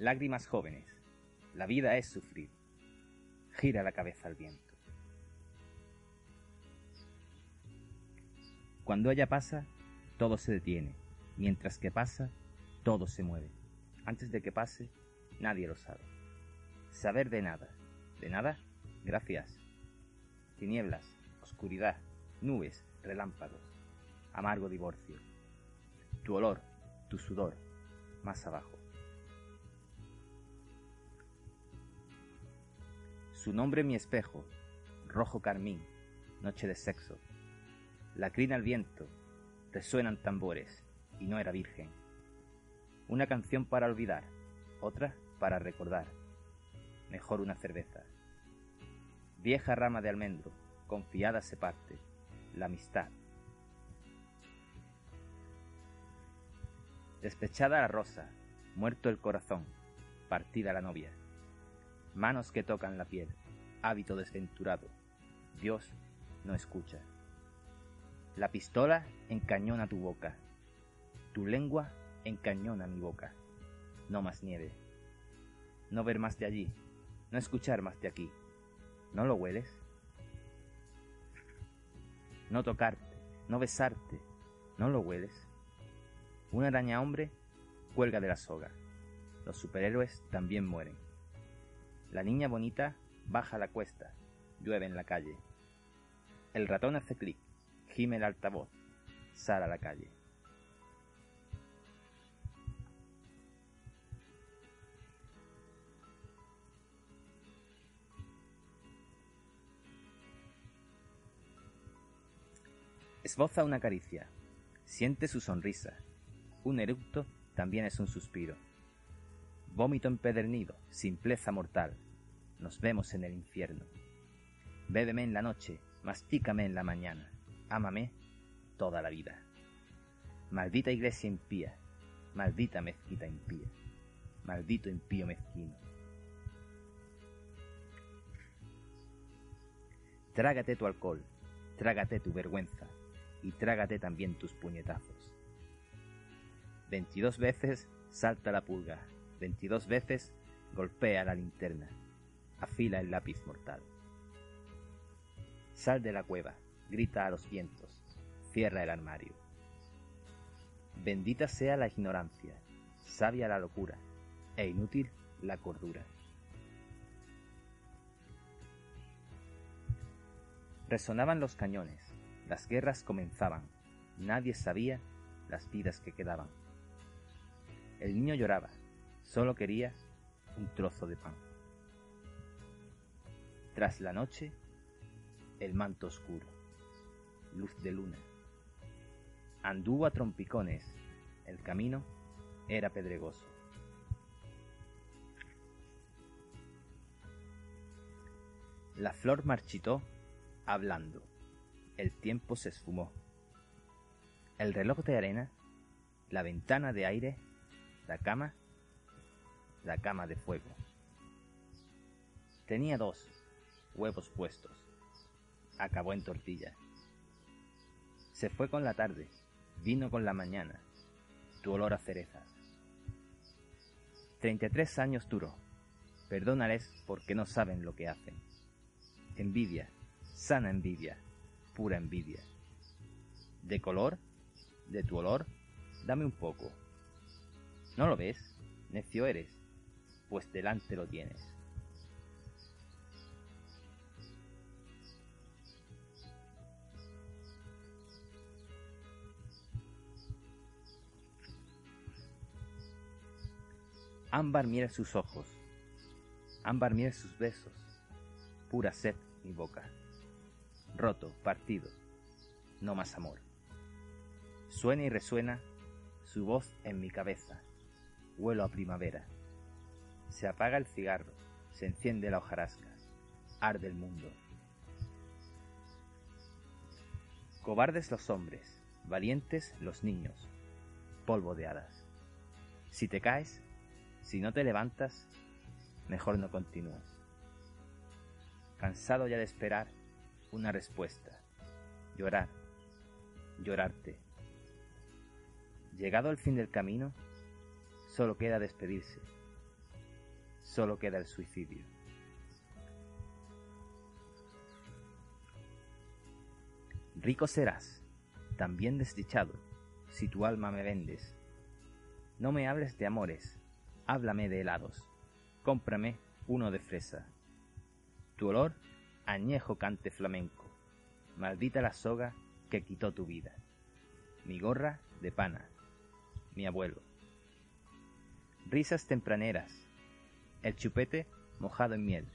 Lágrimas jóvenes. La vida es sufrir. Gira la cabeza al viento. Cuando ella pasa, todo se detiene. Mientras que pasa, todo se mueve. Antes de que pase, nadie lo sabe. Saber de nada. ¿De nada? Gracias. Tinieblas, oscuridad, nubes, relámpagos. Amargo divorcio. Tu olor, tu sudor, más abajo. Su nombre mi espejo, rojo carmín, noche de sexo. La crina al viento, resuenan tambores, y no era virgen. Una canción para olvidar, otra para recordar. Mejor una cerveza. Vieja rama de almendro, confiada se parte, la amistad. Despechada la rosa, muerto el corazón, partida la novia manos que tocan la piel, hábito desventurado. Dios no escucha. La pistola encañona tu boca, tu lengua encañona mi boca. No más nieve. No ver más de allí, no escuchar más de aquí. ¿No lo hueles? No tocarte, no besarte, ¿no lo hueles? Una araña hombre cuelga de la soga. Los superhéroes también mueren. La niña bonita baja la cuesta, llueve en la calle. El ratón hace clic, gime el altavoz, sale a la calle. Esboza una caricia, siente su sonrisa. Un eructo también es un suspiro vómito empedernido, simpleza mortal. Nos vemos en el infierno. Bébeme en la noche, mastícame en la mañana, ámame toda la vida. Maldita iglesia impía, maldita mezquita impía, maldito impío mezquino. Trágate tu alcohol, trágate tu vergüenza y trágate también tus puñetazos. Veintidós veces salta la pulga, 22 veces golpea la linterna, afila el lápiz mortal. Sal de la cueva, grita a los vientos, cierra el armario. Bendita sea la ignorancia, sabia la locura, e inútil la cordura. Resonaban los cañones, las guerras comenzaban, nadie sabía las vidas que quedaban. El niño lloraba, Solo quería un trozo de pan. Tras la noche, el manto oscuro, luz de luna. Anduvo a trompicones, el camino era pedregoso. La flor marchitó hablando, el tiempo se esfumó. El reloj de arena, la ventana de aire, la cama la cama de fuego. Tenía dos huevos puestos. Acabó en tortilla. Se fue con la tarde, vino con la mañana, tu olor a cerezas. Treinta y tres años duró. Perdónales porque no saben lo que hacen. Envidia, sana envidia, pura envidia. ¿De color? ¿De tu olor? Dame un poco. ¿No lo ves? Necio eres pues delante lo tienes. Ámbar mira sus ojos, ámbar mira sus besos, pura sed mi boca, roto, partido, no más amor. Suena y resuena su voz en mi cabeza. Huelo a primavera. Se apaga el cigarro, se enciende la hojarasca, arde el mundo. Cobardes los hombres, valientes los niños, polvo de hadas. Si te caes, si no te levantas, mejor no continúes. Cansado ya de esperar una respuesta, llorar, llorarte. Llegado al fin del camino, solo queda despedirse, solo queda el suicidio. Rico serás, también desdichado, si tu alma me vendes. No me hables de amores, háblame de helados. Cómprame uno de fresa. Tu olor, añejo cante flamenco. Maldita la soga que quitó tu vida. Mi gorra de pana. Mi abuelo. Risas tempraneras. El chupete mojado en miel.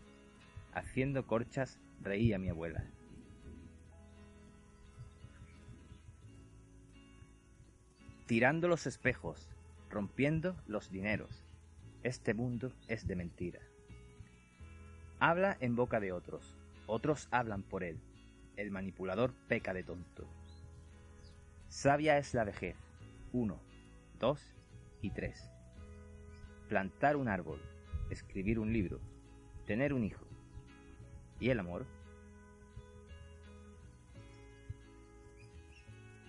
Haciendo corchas reía mi abuela. tirando los espejos, rompiendo los dineros. Este mundo es de mentira. Habla en boca de otros, otros hablan por él. El manipulador peca de tonto. Sabia es la vejez. Uno, dos y tres. Plantar un árbol, escribir un libro, tener un hijo. ¿Y el amor?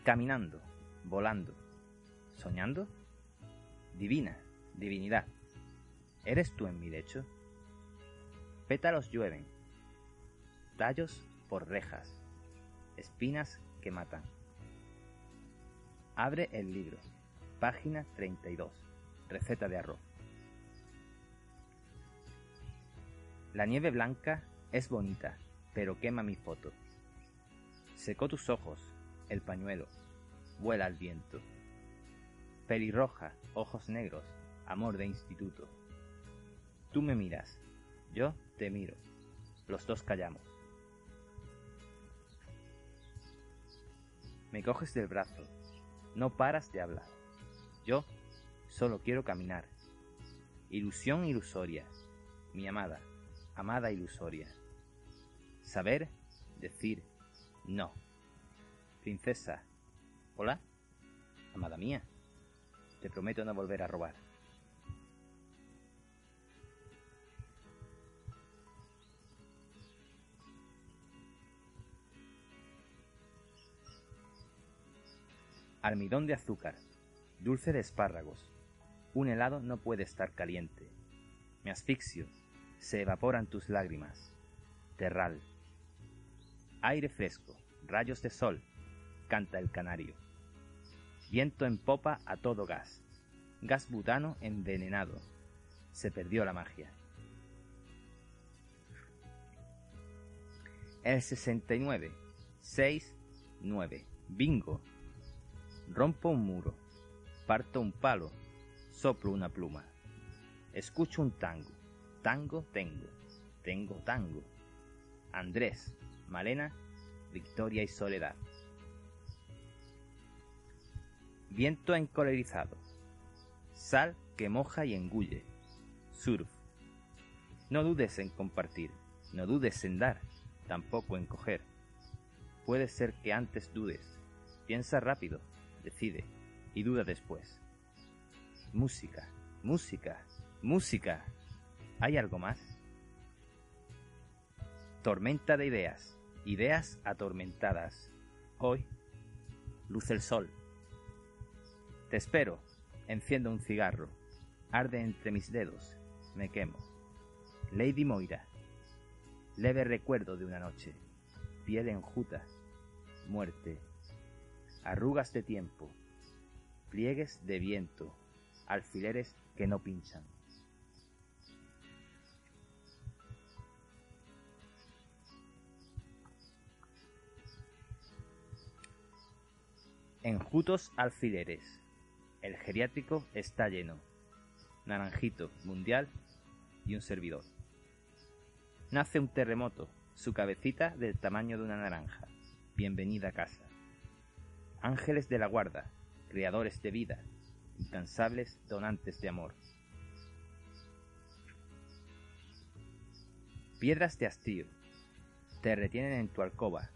Caminando, volando, soñando? Divina, divinidad, ¿eres tú en mi lecho? Pétalos llueven, tallos por rejas, espinas que matan. Abre el libro, página 32, receta de arroz. La nieve blanca es bonita, pero quema mi foto. Secó tus ojos, el pañuelo, vuela al viento. Pelirroja, ojos negros, amor de instituto. Tú me miras, yo te miro. Los dos callamos. Me coges del brazo, no paras de hablar. Yo solo quiero caminar. Ilusión ilusoria, mi amada, amada ilusoria. Saber decir no. Princesa, hola, amada mía. Te prometo no volver a robar. Almidón de azúcar, dulce de espárragos. Un helado no puede estar caliente. Me asfixio, se evaporan tus lágrimas. Terral. Aire fresco, rayos de sol, canta el canario. Viento en popa a todo gas. Gas butano envenenado. Se perdió la magia. El 69. 6. 9. Bingo. Rompo un muro. Parto un palo. Soplo una pluma. Escucho un tango. Tango tengo. Tengo tango. Andrés, Malena, Victoria y Soledad. Viento encolerizado. Sal que moja y engulle. Surf. No dudes en compartir, no dudes en dar, tampoco en coger. Puede ser que antes dudes. Piensa rápido, decide y duda después. Música, música, música. ¿Hay algo más? Tormenta de ideas, ideas atormentadas. Hoy luce el sol. Te espero. Enciendo un cigarro. Arde entre mis dedos. Me quemo. Lady Moira. Leve recuerdo de una noche. Piel enjuta. Muerte. Arrugas de tiempo. Pliegues de viento. Alfileres que no pinchan. Enjutos alfileres el geriátrico está lleno. Naranjito, mundial y un servidor. Nace un terremoto, su cabecita del tamaño de una naranja. Bienvenida a casa. Ángeles de la guarda, creadores de vida, incansables donantes de amor. Piedras de hastío, te retienen en tu alcoba,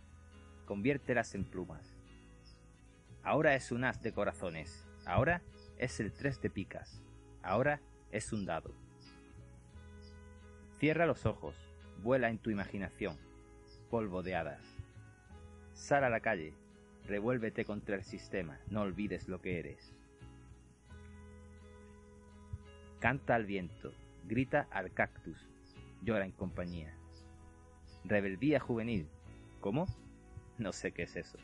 conviértelas en plumas. Ahora es un as de corazones, ahora es el tres de picas, ahora es un dado. Cierra los ojos, vuela en tu imaginación, polvo de hadas. Sal a la calle, revuélvete contra el sistema, no olvides lo que eres. Canta al viento, grita al cactus, llora en compañía. Rebeldía juvenil. ¿Cómo? No sé qué es eso.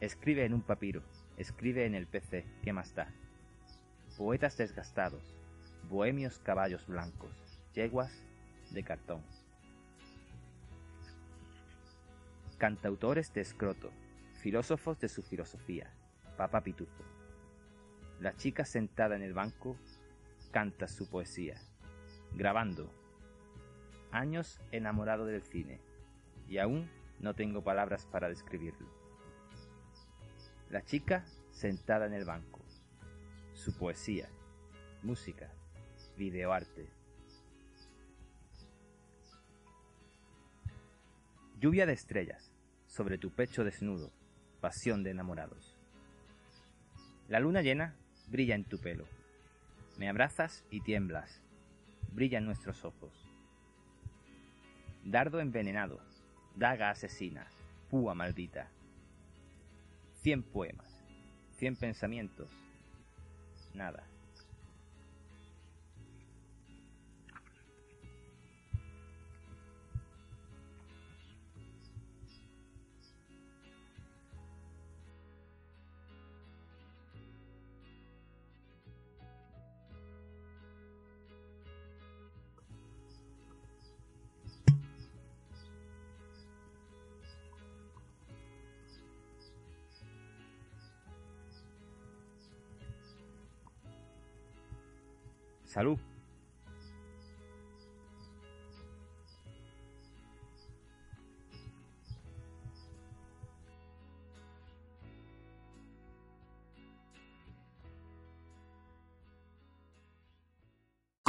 Escribe en un papiro, escribe en el PC, ¿qué más da? Poetas desgastados, bohemios caballos blancos, yeguas de cartón. Cantautores de escroto, filósofos de su filosofía, Papa Pitufo. La chica sentada en el banco canta su poesía, grabando. Años enamorado del cine, y aún no tengo palabras para describirlo. La chica sentada en el banco, su poesía, música, videoarte. Lluvia de estrellas sobre tu pecho desnudo, pasión de enamorados. La luna llena brilla en tu pelo. Me abrazas y tiemblas. Brilla en nuestros ojos. Dardo envenenado, daga asesina, púa maldita. Cien poemas, cien pensamientos. Nada. Salud.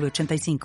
906985.